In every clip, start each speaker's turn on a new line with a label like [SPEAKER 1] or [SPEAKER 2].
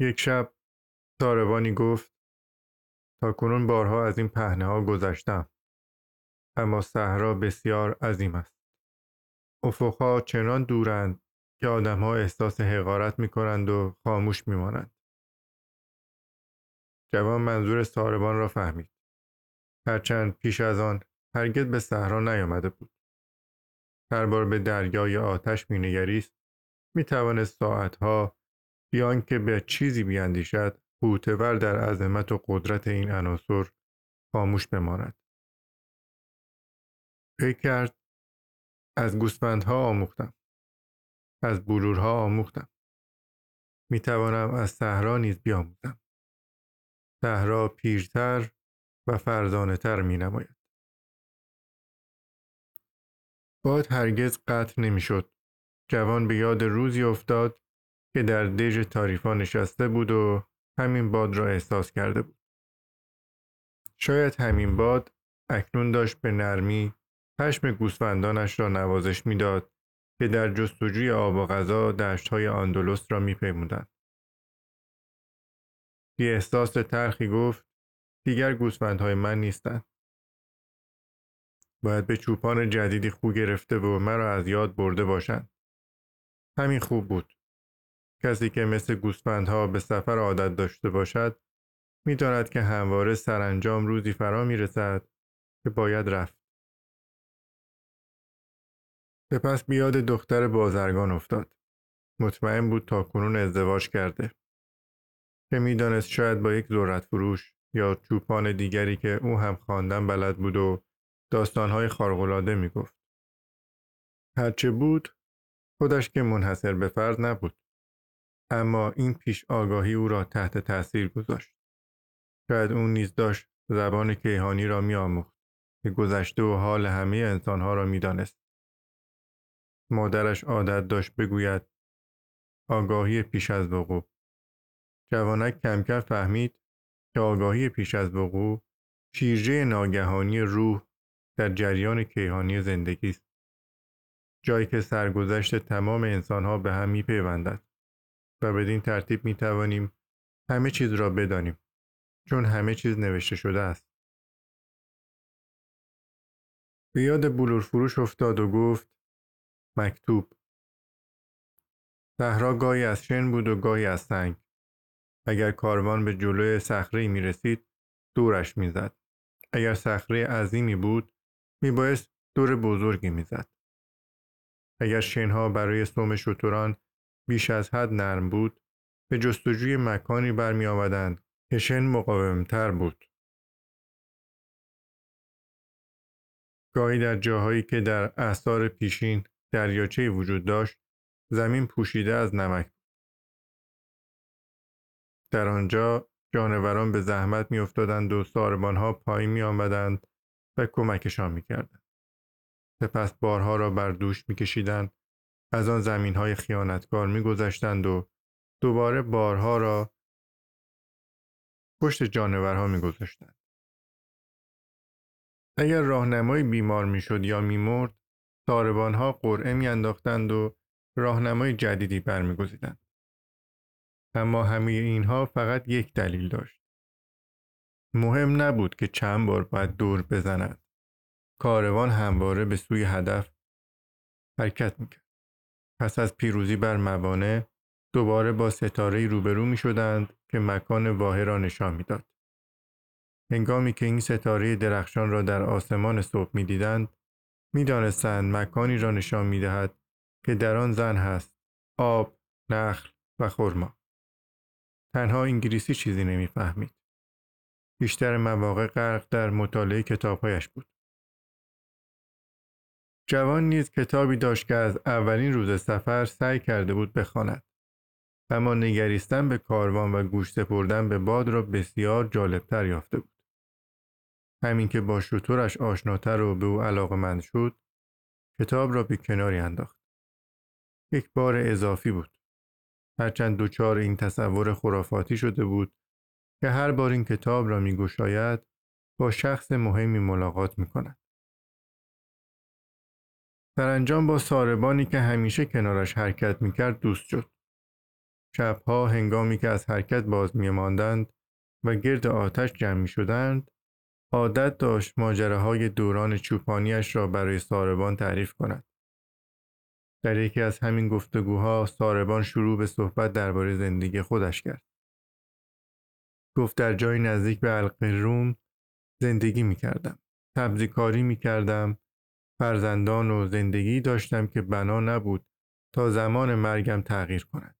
[SPEAKER 1] یک شب ساربانی گفت تا کنون بارها از این پهنه ها گذشتم اما صحرا بسیار عظیم است افقها چنان دورند که آدمها احساس حقارت می کنند و خاموش می مانند. جوان منظور ساربان را فهمید. هرچند پیش از آن هرگز به صحرا نیامده بود. هر بار به دریای آتش مینگریست می توانست ساعتها بیان که به چیزی بیاندیشد قوتور در عظمت و قدرت این عناصر خاموش بماند. فکر کرد از گوسفندها آموختم. از بلورها آموختم. می توانم از صحرا نیز بیاموزم. صحرا پیرتر و فرزانه تر می نماید. باد هرگز قطع نمی شد. جوان به یاد روزی افتاد که در دژ تاریفا نشسته بود و همین باد را احساس کرده بود. شاید همین باد اکنون داشت به نرمی پشم گوسفندانش را نوازش می‌داد که در جستجوی آب و غذا دشتهای آندولوس را میپیمودند. بی احساس ترخی گفت دیگر گوسفندهای من نیستند. باید به چوپان جدیدی خو گرفته و مرا از یاد برده باشند. همین خوب بود. کسی که مثل گوسفندها به سفر عادت داشته باشد می‌داند که همواره سرانجام روزی فرا می‌رسد که باید رفت. سپس بیاد دختر بازرگان افتاد. مطمئن بود تا کنون ازدواج کرده. که می‌دانست شاید با یک ذرت فروش یا چوپان دیگری که او هم خواندن بلد بود و داستانهای خارق‌العاده می‌گفت. هرچه بود خودش که منحصر به فرد نبود. اما این پیش آگاهی او را تحت تاثیر گذاشت. شاید او نیز داشت زبان کیهانی را میآموخت که گذشته و حال همه انسانها را می‌دانست. مادرش عادت داشت بگوید آگاهی پیش از وقوع. جوانک کم کم فهمید که آگاهی پیش از وقوع شیرجه ناگهانی روح در جریان کیهانی زندگی است. جایی که سرگذشت تمام انسانها به هم میپیوندد و بدین ترتیب می توانیم همه چیز را بدانیم چون همه چیز نوشته شده است. به یاد بلور فروش افتاد و گفت مکتوب. صحرا گاهی از شن بود و گاهی از سنگ. اگر کاروان به جلوی صخره می رسید دورش می‌زد. اگر صخره عظیمی بود میبایست دور بزرگی می‌زد. اگر شنها برای سوم شتران بیش از حد نرم بود. به جستجوی مکانی برمی آمدند که شن مقاومتر بود. گاهی در جاهایی که در اثار پیشین دریاچه وجود داشت زمین پوشیده از نمک در آنجا جانوران به زحمت میافتادند و ساربانها پایین می آمدند و کمکشان می کردند. سپس بارها را بر دوش می کشیدند از آن زمین های خیانتکار می گذشتند و دوباره بارها را پشت جانورها می گذاشتند. اگر راهنمایی بیمار می شد یا می مرد ساربانها قرعه می انداختند و راهنمای جدیدی برمیگزیدند. اما همه اینها فقط یک دلیل داشت. مهم نبود که چند بار باید دور بزند. کاروان همواره به سوی هدف حرکت می‌کرد. پس از پیروزی بر موانع دوباره با ستاره روبرو می شدند که مکان واحه را نشان می‌داد. هنگامی که این ستاره درخشان را در آسمان صبح می دیدند می دانستند مکانی را نشان می دهد که در آن زن هست آب، نخل و خرما. تنها انگلیسی چیزی نمی‌فهمید. بیشتر مواقع غرق در مطالعه کتابهایش بود. جوان نیز کتابی داشت که از اولین روز سفر سعی کرده بود بخواند. اما نگریستن به کاروان و گوش سپردن به باد را بسیار جالبتر یافته بود. همین که با شطورش آشناتر و به او علاقمند شد، کتاب را به کناری انداخت. یک بار اضافی بود. هرچند دچار این تصور خرافاتی شده بود که هر بار این کتاب را میگشاید با شخص مهمی ملاقات می کند. سرانجام با ساربانی که همیشه کنارش حرکت می کرد دوست شد. شبها هنگامی که از حرکت باز می ماندند و گرد آتش جمع می شدند عادت داشت ماجراهای دوران چوپانیش را برای ساربان تعریف کند. در یکی از همین گفتگوها ساربان شروع به صحبت درباره زندگی خودش کرد. گفت در جای نزدیک به القروم زندگی می کردم. تبزی کاری می. فرزندان و زندگی داشتم که بنا نبود تا زمان مرگم تغییر کند.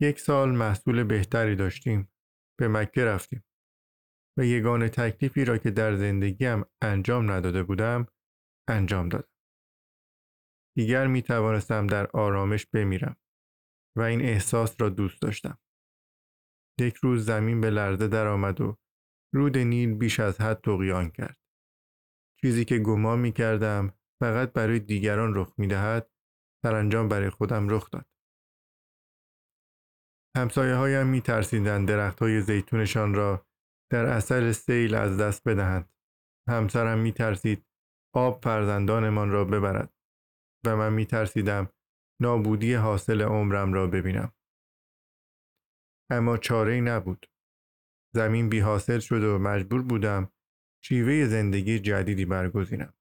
[SPEAKER 1] یک سال محصول بهتری داشتیم. به مکه رفتیم. و یگان تکلیفی را که در زندگیم انجام نداده بودم انجام دادم. دیگر می توانستم در آرامش بمیرم و این احساس را دوست داشتم. یک روز زمین به لرزه درآمد و رود نیل بیش از حد تقیان کرد. چیزی که گمان می کردم فقط برای دیگران رخ می دهد سرانجام برای خودم رخ داد. همسایه هایم می ترسیدن درخت های زیتونشان را در اثر سیل از دست بدهند. همسرم می ترسید آب فرزندانمان را ببرد و من می ترسیدم نابودی حاصل عمرم را ببینم. اما چاره نبود. زمین بی حاصل شد و مجبور بودم شیوه زندگی جدیدی برگزینم.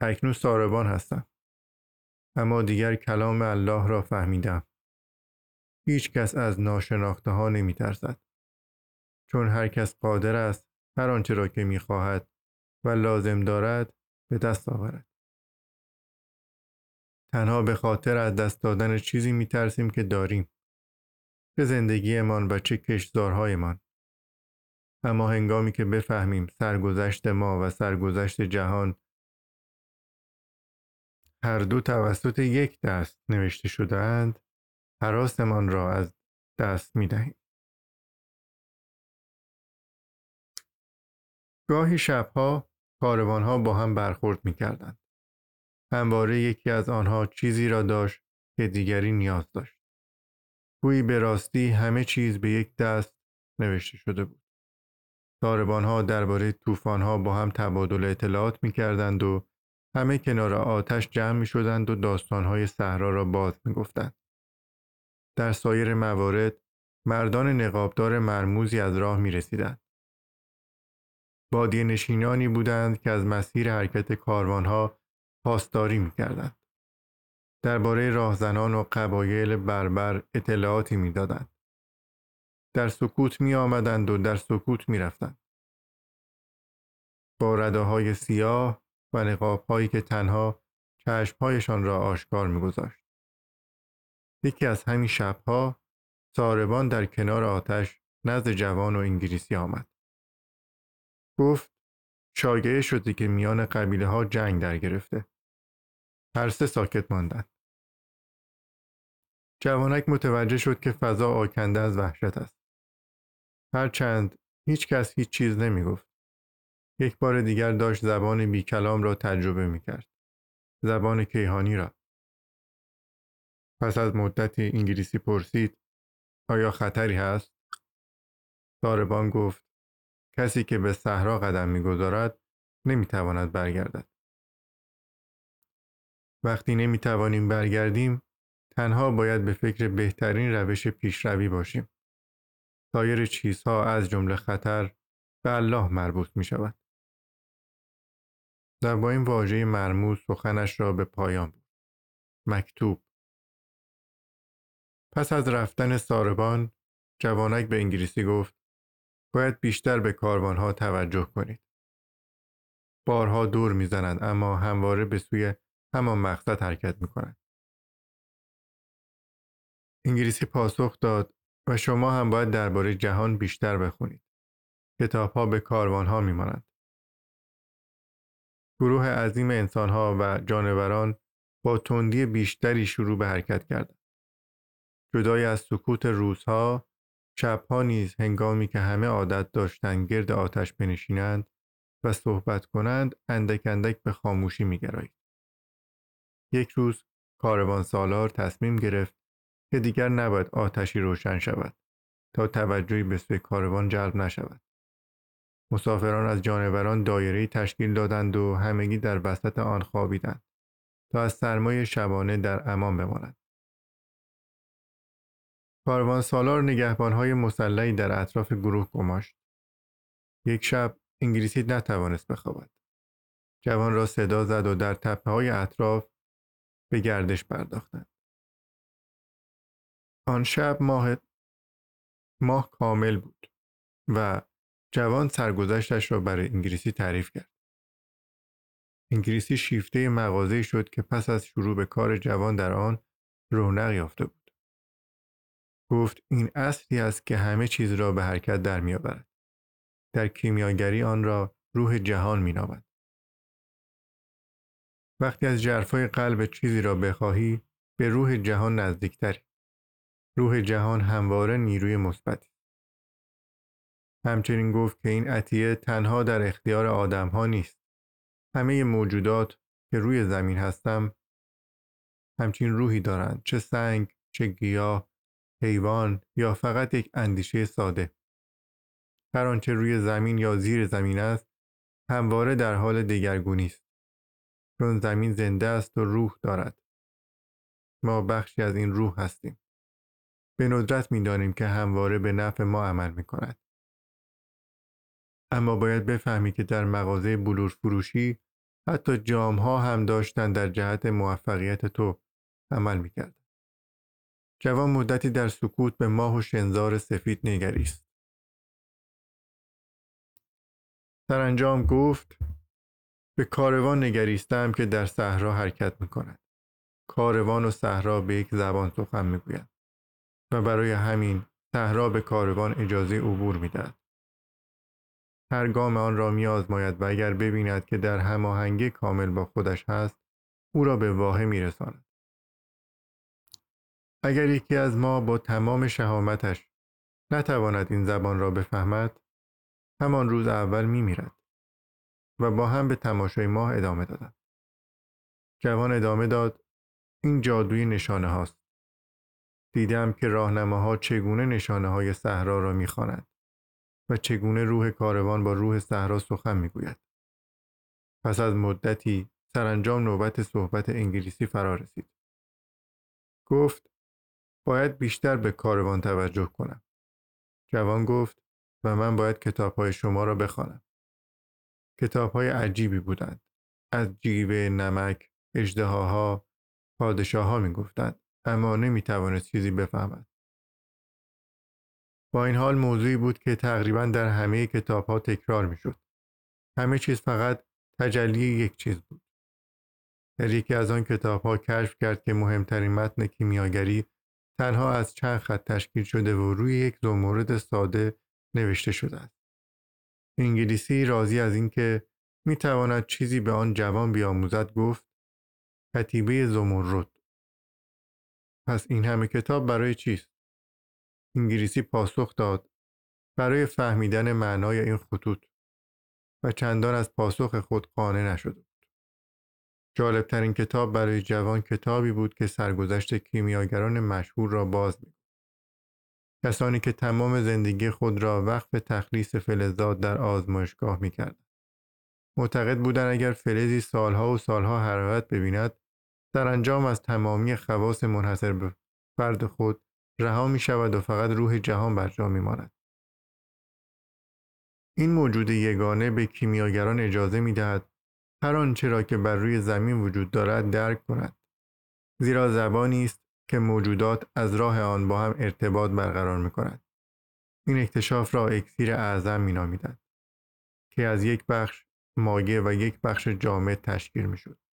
[SPEAKER 1] اکنون ساربان هستم. اما دیگر کلام الله را فهمیدم. هیچ کس از ناشناخته ها نمی ترسد. چون هر کس قادر است هر آنچه را که می خواهد و لازم دارد به دست آورد. تنها به خاطر از دست دادن چیزی می ترسیم که داریم. به زندگیمان و چه کشدارهایمان. اما هنگامی که بفهمیم سرگذشت ما و سرگذشت جهان هر دو توسط یک دست نوشته شدهاند حراسمان را از دست می دهیم. گاهی شبها کاروانها با هم برخورد می کردند. همواره یکی از آنها چیزی را داشت که دیگری نیاز داشت. گویی به راستی همه چیز به یک دست نوشته شده بود. کاروانها درباره طوفانها با هم تبادل اطلاعات می کردند و همه کنار آتش جمع می شدند و داستانهای صحرا را باز می گفتند. در سایر موارد مردان نقابدار مرموزی از راه می رسیدند. بادی نشینانی بودند که از مسیر حرکت کاروانها پاسداری می کردند. درباره راهزنان و قبایل بربر اطلاعاتی می‌دادند. در سکوت می آمدند و در سکوت می رفتند. با رداهای سیاه و نقابهایی که تنها چشمهایشان را آشکار می گذاشت. یکی از همین شبها ساربان در کنار آتش نزد جوان و انگلیسی آمد. گفت شایعه شده که میان قبیله ها جنگ در گرفته. هر سه ساکت ماندند. جوانک متوجه شد که فضا آکنده از وحشت است. هرچند هیچ کس هیچ چیز نمی گفت. یک بار دیگر داشت زبان بی کلام را تجربه می کرد. زبان کیهانی را. پس از مدتی انگلیسی پرسید آیا خطری هست؟ ساربان گفت کسی که به صحرا قدم می‌گذارد نمی‌تواند برگردد. وقتی نمی‌توانیم برگردیم تنها باید به فکر بهترین روش پیشروی باشیم. سایر چیزها از جمله خطر به الله مربوط می شود. در با این واژه مرموز سخنش را به پایان بود. مکتوب پس از رفتن ساربان جوانک به انگلیسی گفت باید بیشتر به کاروانها توجه کنید. بارها دور می‌زنند اما همواره به سوی همان مقصد حرکت می کنند. انگلیسی پاسخ داد و شما هم باید درباره جهان بیشتر بخونید. کتاب ها به کاروان ها می مانند. گروه عظیم انسان ها و جانوران با تندی بیشتری شروع به حرکت کردند. جدای از سکوت روزها شبها نیز هنگامی که همه عادت داشتند گرد آتش بنشینند و صحبت کنند اندک اندک به خاموشی میگرایید. یک روز کاروان سالار تصمیم گرفت که دیگر نباید آتشی روشن شود تا توجهی به سوی کاروان جلب نشود. مسافران از جانوران دایره تشکیل دادند و همگی در وسط آن خوابیدند تا از سرمای شبانه در امان بمانند. کاروان سالار نگهبانهای مسلحی در اطراف گروه گماشت. یک شب انگلیسی نتوانست بخوابد. جوان را صدا زد و در تپه های اطراف به گردش پرداختند. آن شب ماه ماه کامل بود و جوان سرگذشتش را برای انگلیسی تعریف کرد. انگلیسی شیفته مغازه شد که پس از شروع به کار جوان در آن رونق یافته بود. گفت این اصلی است که همه چیز را به حرکت در میآورد. در کیمیاگری آن را روح جهان مینامد. وقتی از جرفای قلب چیزی را بخواهی به روح جهان نزدیکتری. روح جهان همواره نیروی مثبتی. همچنین گفت که این عطیه تنها در اختیار آدم ها نیست. همه موجودات که روی زمین هستم همچین روحی دارند چه سنگ، چه گیاه، حیوان یا فقط یک اندیشه ساده. هر آنچه روی زمین یا زیر زمین است همواره در حال دگرگونی است. چون زمین زنده است و روح دارد. ما بخشی از این روح هستیم. به ندرت می دانیم که همواره به نفع ما عمل می کند. اما باید بفهمی که در مغازه بلور فروشی حتی جام ها هم داشتن در جهت موفقیت تو عمل می کرد. جوان مدتی در سکوت به ماه و شنزار سفید نگریست. سرانجام گفت به کاروان نگریستم که در صحرا حرکت می کند. کاروان و صحرا به یک زبان سخن می گوید و برای همین صحرا به کاروان اجازه عبور می دهد. هر گام آن را می آزماید و اگر ببیند که در هماهنگی کامل با خودش هست او را به واحه می رساند. اگر یکی از ما با تمام شهامتش نتواند این زبان را بفهمد همان روز اول می میرد و با هم به تماشای ماه ادامه دادند. جوان ادامه داد این جادوی نشانه هاست. دیدم که راهنماها چگونه نشانه های صحرا را می‌خوانند و چگونه روح کاروان با روح صحرا سخن می‌گوید. پس از مدتی سرانجام نوبت صحبت انگلیسی فرا رسید. گفت باید بیشتر به کاروان توجه کنم. جوان گفت و من باید کتاب های شما را بخوانم. کتاب های عجیبی بودند. از جیوه نمک، اجدهاها، پادشاه ها می گفتند. اما نمی توانست چیزی بفهمد. با این حال موضوعی بود که تقریبا در همه کتاب ها تکرار می شد. همه چیز فقط تجلی یک چیز بود. در یکی از آن کتاب ها کشف کرد که مهمترین متن کیمیاگری تنها از چند خط تشکیل شده و روی یک دو مورد ساده نوشته شده است. انگلیسی راضی از اینکه می تواند چیزی به آن جوان بیاموزد گفت کتیبه زمرد پس این همه کتاب برای چیست؟ انگلیسی پاسخ داد برای فهمیدن معنای این خطوط و چندان از پاسخ خود قانع نشده بود. جالبترین کتاب برای جوان کتابی بود که سرگذشت کیمیاگران مشهور را باز می کسانی که تمام زندگی خود را وقف تخلیص فلزات در آزمایشگاه می کرد. معتقد بودند اگر فلزی سالها و سالها حرارت ببیند در انجام از تمامی خواص منحصر به فرد خود رها می شود و فقط روح جهان بر جا می ماند. این موجود یگانه به کیمیاگران اجازه می دهد هر آنچه را که بر روی زمین وجود دارد درک کند. زیرا زبانی است که موجودات از راه آن با هم ارتباط برقرار می کند. این اکتشاف را اکسیر اعظم می نامیدند که از یک بخش مایع و یک بخش جامد تشکیل می شد.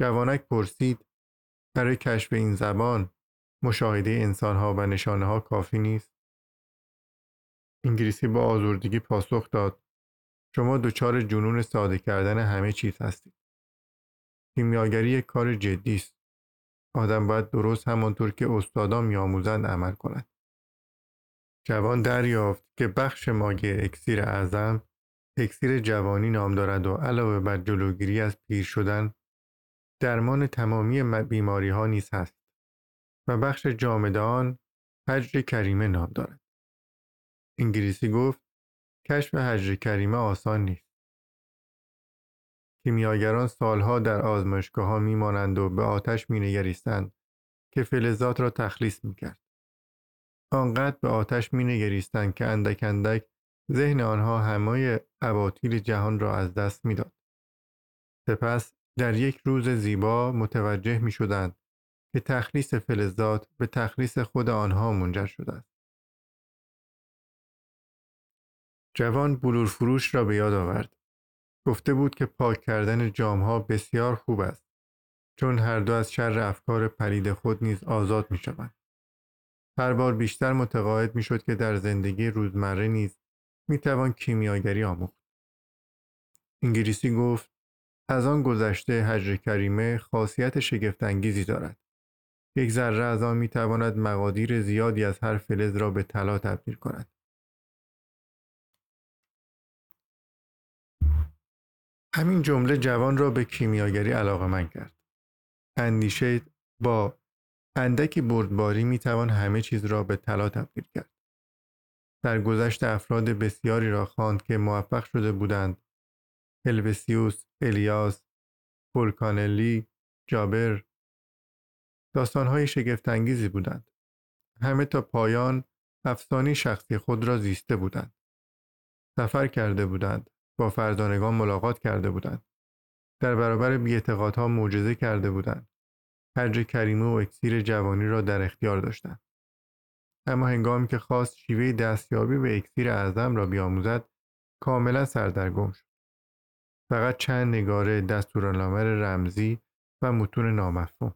[SPEAKER 1] جوانک پرسید برای کشف این زبان مشاهده انسانها و نشانه ها کافی نیست؟ انگلیسی با آزردگی پاسخ داد شما دچار جنون ساده کردن همه چیز هستید. کیمیاگری یک کار جدی است. آدم باید درست همانطور که استادان میآموزند عمل کند. جوان دریافت که بخش مایع اکسیر اعظم اکسیر جوانی نام دارد و علاوه بر جلوگیری از پیر شدن درمان تمامی بیماری ها نیز هست و بخش جامد آن حجر کریمه نام دارد. انگلیسی گفت کشف حجر کریمه آسان نیست. کیمیاگران سالها در آزمایشگاه ها میمانند و به آتش می نگریستند که فلزات را تخلیص می کرد. آنقدر به آتش می نگریستند که اندک اندک ذهن آنها همای اباطیل جهان را از دست می‌داد. سپس در یک روز زیبا متوجه می شدند که تخلیص فلزات به تخلیص خود آنها منجر شده است. جوان بلور فروش را به یاد آورد. گفته بود که پاک کردن جامها بسیار خوب است چون هر دو از شر افکار پلید خود نیز آزاد می شوند. هر بار بیشتر متقاعد می شد که در زندگی روزمره نیز می توان کیمیاگری آموخت. انگلیسی گفت از آن گذشته هجر کریمه خاصیت شگفتانگیزی دارد. یک ذره از آن می تواند مقادیر زیادی از هر فلز را به طلا تبدیل کند. همین جمله جوان را به کیمیاگری علاقه من کرد. اندیشه با اندکی بردباری می توان همه چیز را به طلا تبدیل کرد. در گذشت افراد بسیاری را خواند که موفق شده بودند هلوسیوس، الیاس، فولکانلی، جابر داستانهای شگفتانگیزی بودند. همه تا پایان افسانی شخصی خود را زیسته بودند. سفر کرده بودند. با فرزانگان ملاقات کرده بودند. در برابر بیاعتقادها معجزه کرده بودند. حج کریمه و اکسیر جوانی را در اختیار داشتند. اما هنگامی که خواست شیوه دستیابی به اکسیر اعظم را بیاموزد کاملا سردرگم شد. فقط چند نگاره دستورالعمل رمزی و متون نامفهوم.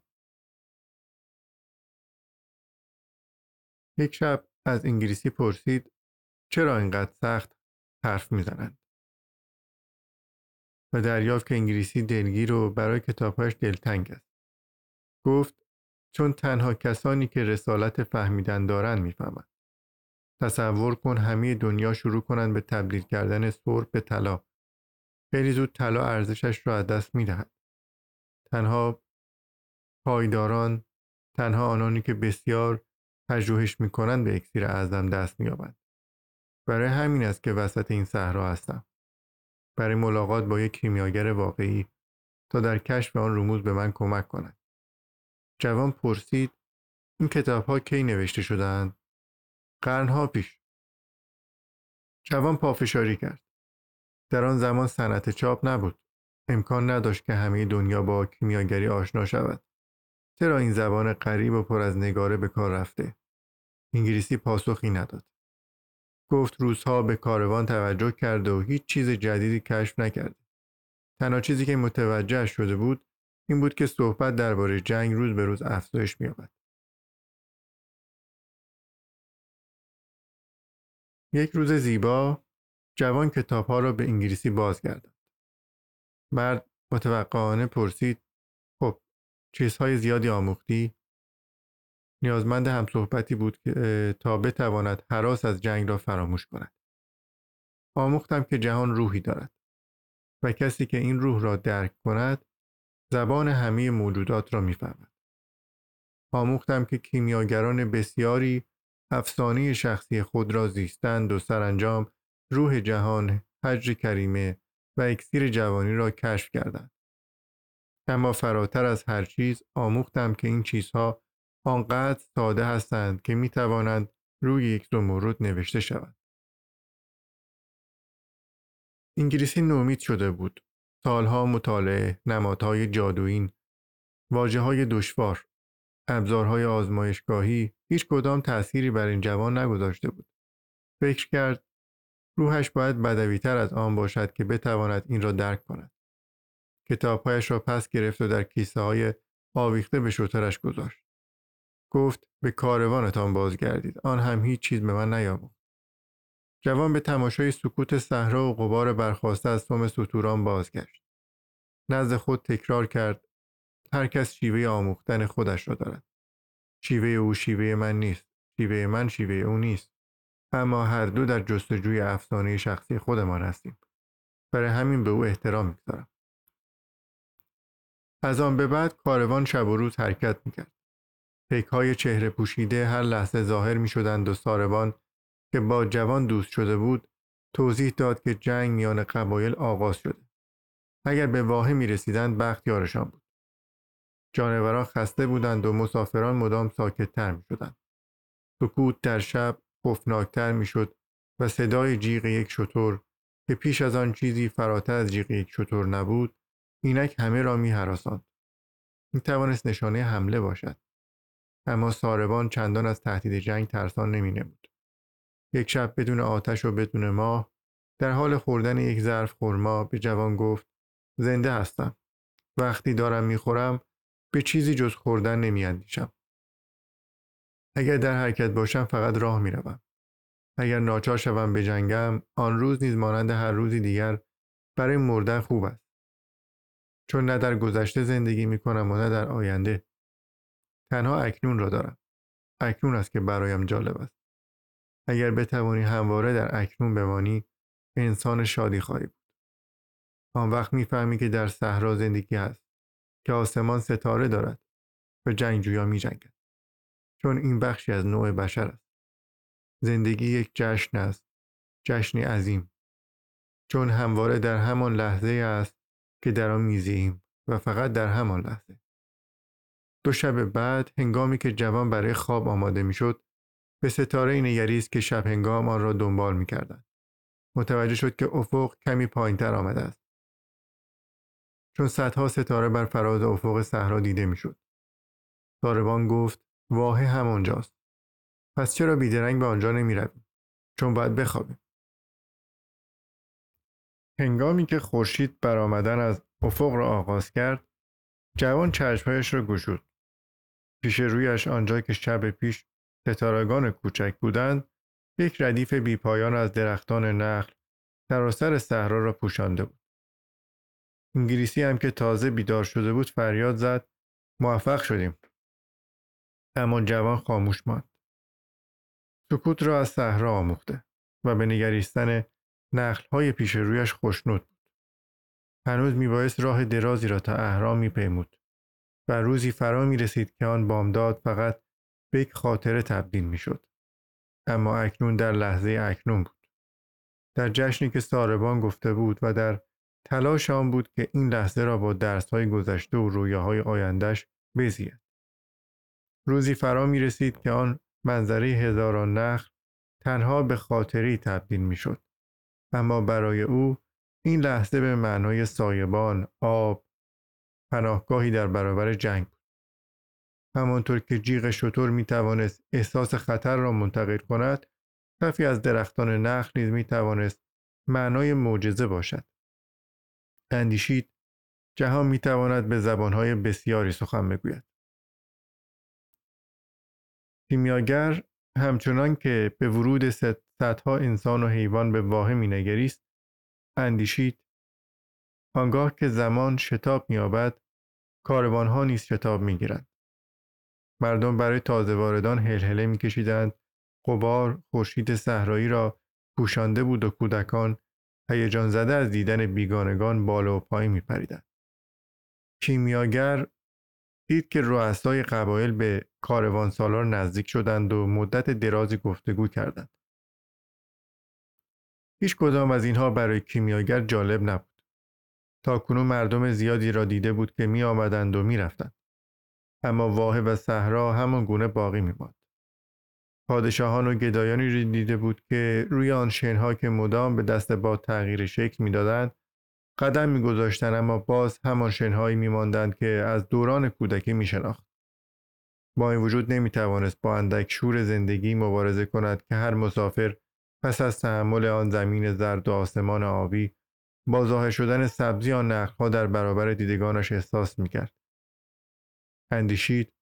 [SPEAKER 1] یک شب از انگلیسی پرسید چرا اینقدر سخت حرف می‌زنند؟ و دریافت که انگلیسی دلگیر و برای کتابهایش دلتنگ است. گفت چون تنها کسانی که رسالت فهمیدن دارند می‌فهمند. تصور کن همه دنیا شروع کنند به تبدیل کردن سرب به طلا. خیلی زود طلا ارزشش را از دست می‌دهد. تنها پایداران تنها آنانی که بسیار پژوهش می‌کنند به اکسیر اعظم دست مییابند. برای همین است که وسط این صحرا هستم. برای ملاقات با یک کیمیاگر واقعی تا در کشف آن رموز به من کمک کند. جوان پرسید این کتاب ها کی نوشته شدند قرنها پیش. جوان پافشاری کرد. در آن زمان صنعت چاپ نبود. امکان نداشت که همه دنیا با کیمیاگری آشنا شود. چرا این زبان غریب و پر از نگاره به کار رفته؟ انگلیسی پاسخی نداد. گفت روزها به کاروان توجه کرده و هیچ چیز جدیدی کشف نکرده تنها چیزی که متوجه شده بود این بود که صحبت درباره جنگ روز به روز افزایش می‌یابد. یک روز زیبا جوان کتابها را به انگلیسی بازگرداند مرد متوقعانه پرسید خب چیزهای زیادی آموختی نیازمند همصحبتی بود که تا بتواند حراس از جنگ را فراموش کند. آموختم که جهان روحی دارد و کسی که این روح را درک کند زبان همه موجودات را می‌فهمد. آموختم که کیمیاگران بسیاری افسانه شخصی خود را زیستند و سرانجام روح جهان، حج کریمه و اکسیر جوانی را کشف کردند. اما فراتر از هر چیز آموختم که این چیزها آنقدر ساده هستند که می توانند روی یک زمرد نوشته شود. انگلیسی نومید شده بود. سالها مطالعه، نمادهای جادویین، واجه های دشوار، ابزارهای آزمایشگاهی هیچ کدام تأثیری بر این جوان نگذاشته بود. فکر کرد روحش باید بدویتر از آن باشد که بتواند این را درک کند. کتابهایش را پس گرفت و در کیسه های آویخته به شترش گذاشت. گفت به کاروانتان بازگردید. آن هم هیچ چیز به من نیاموخت جوان به تماشای سکوت صحرا و غبار برخواسته از سم سطوران بازگشت. نزد خود تکرار کرد هر کس شیوه آموختن خودش را دارد. شیوه او شیوه من نیست. شیوه من شیوه او نیست. اما هر دو در جستجوی افسانه شخصی خودمان هستیم برای همین به او احترام می‌گذارم از آن به بعد کاروان شب و روز حرکت می‌کرد پیک های چهره پوشیده هر لحظه ظاهر می شدند و ساربان که با جوان دوست شده بود توضیح داد که جنگ میان قبایل آغاز شده. اگر به واحه می رسیدند بخت یارشان بود. جانوران خسته بودند و مسافران مدام ساکتتر می شدند. سکوت در شب خفناکتر می‌شد و صدای جیغ یک شطور که پیش از آن چیزی فراتر از جیغ یک شطور نبود اینک همه را می هراساند. می توانست نشانه حمله باشد. اما ساربان چندان از تهدید جنگ ترسان نمی نمود. یک شب بدون آتش و بدون ماه در حال خوردن یک ظرف خرما به جوان گفت زنده هستم. وقتی دارم می‌خورم به چیزی جز خوردن نمیاندیشم. اگر در حرکت باشم فقط راه می‌روم. اگر ناچار شوم به جنگم آن روز نیز مانند هر روزی دیگر برای مردن خوب است. چون نه در گذشته زندگی می کنم و نه در آینده. تنها اکنون را دارم. اکنون است که برایم جالب است. اگر بتوانی همواره در اکنون بمانی انسان شادی خواهی بود. آن وقت می‌فهمی که در صحرا زندگی هست که آسمان ستاره دارد و جنگجویا می جنگد. چون این بخشی از نوع بشر است. زندگی یک جشن است. جشنی عظیم. چون همواره در همان لحظه است که در آن میزیم و فقط در همان لحظه. دو شب بعد هنگامی که جوان برای خواب آماده می‌شد به ستاره نگریست که شب هنگام آن را دنبال می‌کردند. متوجه شد که افق کمی پایینتر آمده است. چون صدها ستاره بر فراز افق صحرا دیده می‌شد. ساربان گفت واه همانجاست. پس چرا بیدرنگ به آنجا نمی رویم؟ چون باید بخوابیم. هنگامی که خورشید برآمدن از افق را آغاز کرد جوان چشمهایش را گشود پیش رویش آنجا که شب پیش ستارگان کوچک بودند یک ردیف بیپایان از درختان نخل سراسر صحرا را پوشانده بود انگلیسی هم که تازه بیدار شده بود فریاد زد موفق شدیم اما جوان خاموش ماند سکوت را از صحرا آموخته و به نگریستن های پیش رویش خوشنود بود. هنوز میبایست راه درازی را تا اهرام میپیمود و روزی فرا می رسید که آن بامداد فقط به یک خاطره تبدیل می‌شد. اما اکنون در لحظه اکنون بود. در جشنی که ساربان گفته بود و در تلاش آن بود که این لحظه را با درس های گذشته و رویاهای آیندهش بزید. روزی فرا می رسید که آن منظره هزاران نخل تنها به خاطری تبدیل می شد. اما برای او این لحظه به معنای سایبان، آب، پناهگاهی در برابر جنگ بود. همانطور که جیغ شطور می توانست احساس خطر را منتقل کند، کفی از درختان نخل نیز می توانست معنای معجزه باشد. اندیشید جهان می تواند به زبانهای بسیاری سخن بگوید. کیمیاگر همچنان که به ورود صدها انسان و حیوان به واحه مینگریست اندیشید. آنگاه که زمان شتاب مییابد کاروانها نیز شتاب می‌گیرند. مردم برای تازه واردان هلهله میکشیدند. قبار خورشید صحرایی را پوشانده بود و کودکان هیجان زده از دیدن بیگانگان بالا و پایین میپریدند. کیمیاگر دید که رؤسای قبایل به کاروان سالار نزدیک شدند و مدت درازی گفتگو کردند. هیچ کدام از اینها برای کیمیاگر جالب نبود. تا کنون مردم زیادی را دیده بود که می آمدند و می رفتند. اما واحه و صحرا همان گونه باقی می ماند. پادشاهان و گدایانی را دیده بود که روی آن شنها که مدام به دست باد تغییر شکل می‌دادند قدم میگذاشتند اما باز همان شنهایی میماندند که از دوران کودکی میشناخت با این وجود نمی‌توانست با اندک شور زندگی مبارزه کند که هر مسافر پس از تحمل آن زمین زرد و آسمان آبی با ظاهر شدن سبزی آن نخلها در برابر دیدگانش احساس می‌کرد اندیشید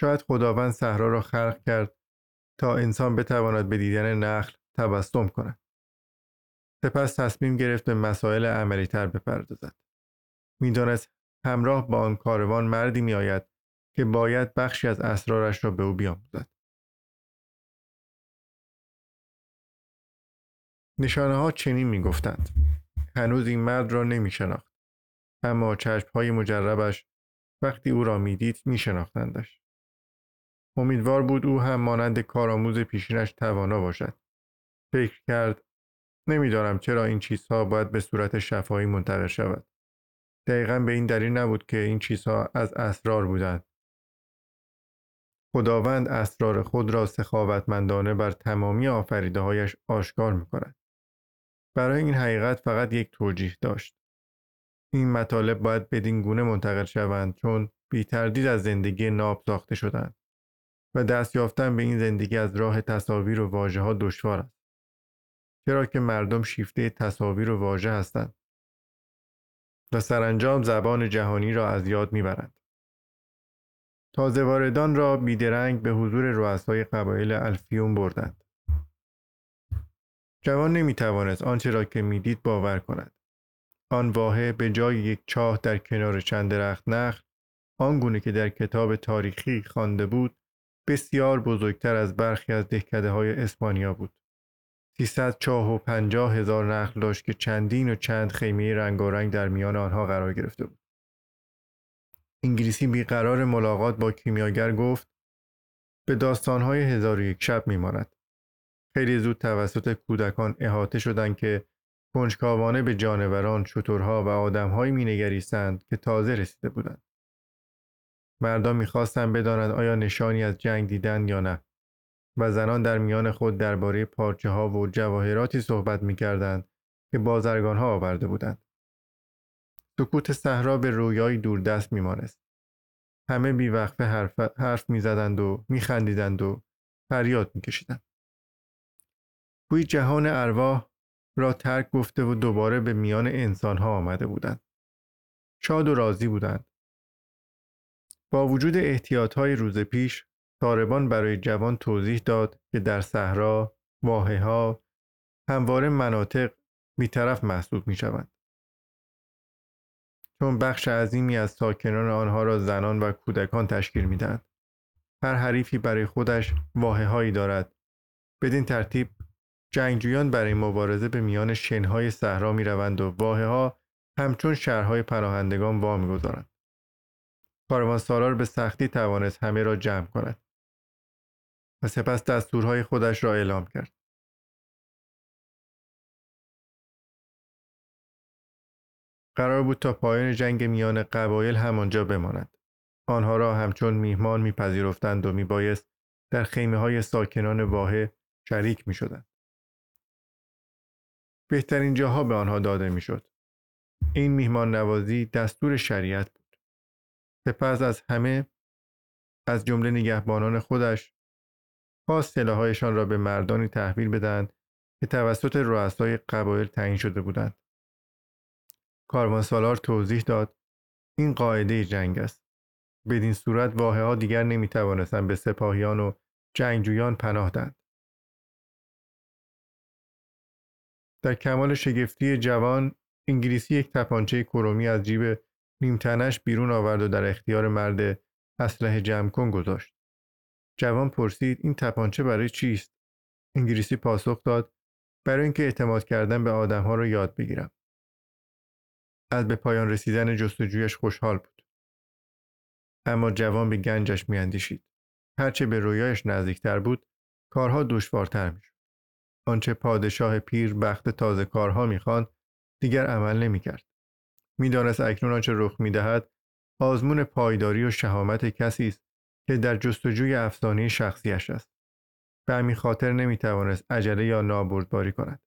[SPEAKER 1] شاید خداوند صحرا را خلق کرد تا انسان بتواند به دیدن نخل تبسم کند سپس تصمیم گرفت به مسائل عملی تر بپردازد. می‌دانست همراه با آن کاروان مردی میآید که باید بخشی از اسرارش را به او بیاموزد. نشانه ها چنین می گفتند. هنوز این مرد را نمی شناخت. اما چشم های مجربش وقتی او را می‌دید می شناختندش. امیدوار بود او هم مانند کارآموز پیشینش توانا باشد. فکر کرد نمی‌دانم چرا این چیزها باید به صورت شفاهی منتقل شود. دقیقا به این دلیل نبود که این چیزها از اسرار بودند. خداوند اسرار خود را سخاوتمندانه بر تمامی آفریده هایش آشکار می کند. برای این حقیقت فقط یک توجیه داشت. این مطالب باید بدین گونه منتقل شوند چون بی تردید از زندگی ناب ساخته شدند و دست یافتن به این زندگی از راه تصاویر و واژه ها دشوار است. چرا که مردم شیفته تصاویر و واژه هستند و سرانجام زبان جهانی را از یاد می‌برند. تازه واردان را بیدرنگ به حضور رؤسای قبایل الفیوم بردند. جوان نمی توانست آنچه را که می‌دید باور کند. آن واحه به جای یک چاه در کنار چند درخت نخل آنگونه که در کتاب تاریخی خوانده بود بسیار بزرگتر از برخی از دهکده های اسپانیا بود. 300 چاه و پنجاه هزار نخل داشت که چندین و چند خیمه رنگارنگ در میان آنها قرار گرفته بود. انگلیسی بیقرار ملاقات با کیمیاگر گفت به داستانهای هزار و یک شب میماند. خیلی زود توسط کودکان احاطه شدند که کنجکاوانه به جانوران، شترها و آدمهایی مینگریستند که تازه رسیده بودند. مردم می‌خواستند بدانند آیا نشانی از جنگ دیدند یا نه و زنان در میان خود درباره پارچه ها و جواهراتی صحبت می‌کردند که بازرگان ها آورده بودند. سکوت صحرا به رویایی دوردست میمانست. همه بیوقفه حرف, حرف می‌زدند و میخندیدند و فریاد میکشیدند. گویی جهان ارواح را ترک گفته و دوباره به میان انسان ها آمده بودند. شاد و راضی بودند. با وجود احتیاط های روز پیش تاربان برای جوان توضیح داد که در صحرا، واحه ها، همواره مناطق بیطرف محسوب می شوند. چون بخش عظیمی از ساکنان آنها را زنان و کودکان تشکیل می دهند. هر حریفی برای خودش واحه هایی دارد. بدین ترتیب جنگجویان برای مبارزه به میان شنهای صحرا می روند و واحه ها همچون شهرهای پناهندگان وا گذارند. کاروان سالار به سختی توانست همه را جمع کند و سپس دستورهای خودش را اعلام کرد. قرار بود تا پایان جنگ میان قبایل همانجا بماند. آنها را همچون میهمان میپذیرفتند و میبایست در خیمه های ساکنان واحه شریک می شدند. بهترین جاها به آنها داده می‌شد. این میهمان نوازی دستور شریعت بود. سپس از همه از جمله نگهبانان خودش خواست سلاحهایشان را به مردانی تحویل بدهند که توسط رؤسای قبایل تعیین شده بودند. کاروانسالار توضیح داد این قاعده جنگ است. بدین صورت واحه ها دیگر نمی توانستند به سپاهیان و جنگجویان پناه دهند. در کمال شگفتی جوان انگلیسی یک تپانچه کرومی از جیب نیمتنش بیرون آورد و در اختیار مرد اسلحه جمع کن گذاشت. جوان پرسید این تپانچه برای چیست؟ انگلیسی پاسخ داد برای اینکه اعتماد کردن به آدمها را یاد بگیرم. از به پایان رسیدن جستجویش خوشحال بود. اما جوان به گنجش میاندیشید. هرچه به رویایش نزدیکتر بود، کارها دشوارتر می‌شد. آنچه پادشاه پیر بخت تازه کارها می‌خواند دیگر عمل نمی‌کرد. می‌دانست اکنون آنچه رخ می‌دهد آزمون پایداری و شهامت کسی است که در جستجوی افسانه شخصیش است. به همین خاطر نمی‌توانست عجله یا نابردباری کند.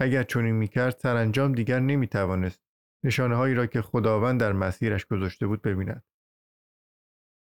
[SPEAKER 1] اگر چنین می‌کرد سرانجام دیگر نمی‌توانست نشانه هایی را که خداوند در مسیرش گذاشته بود ببیند.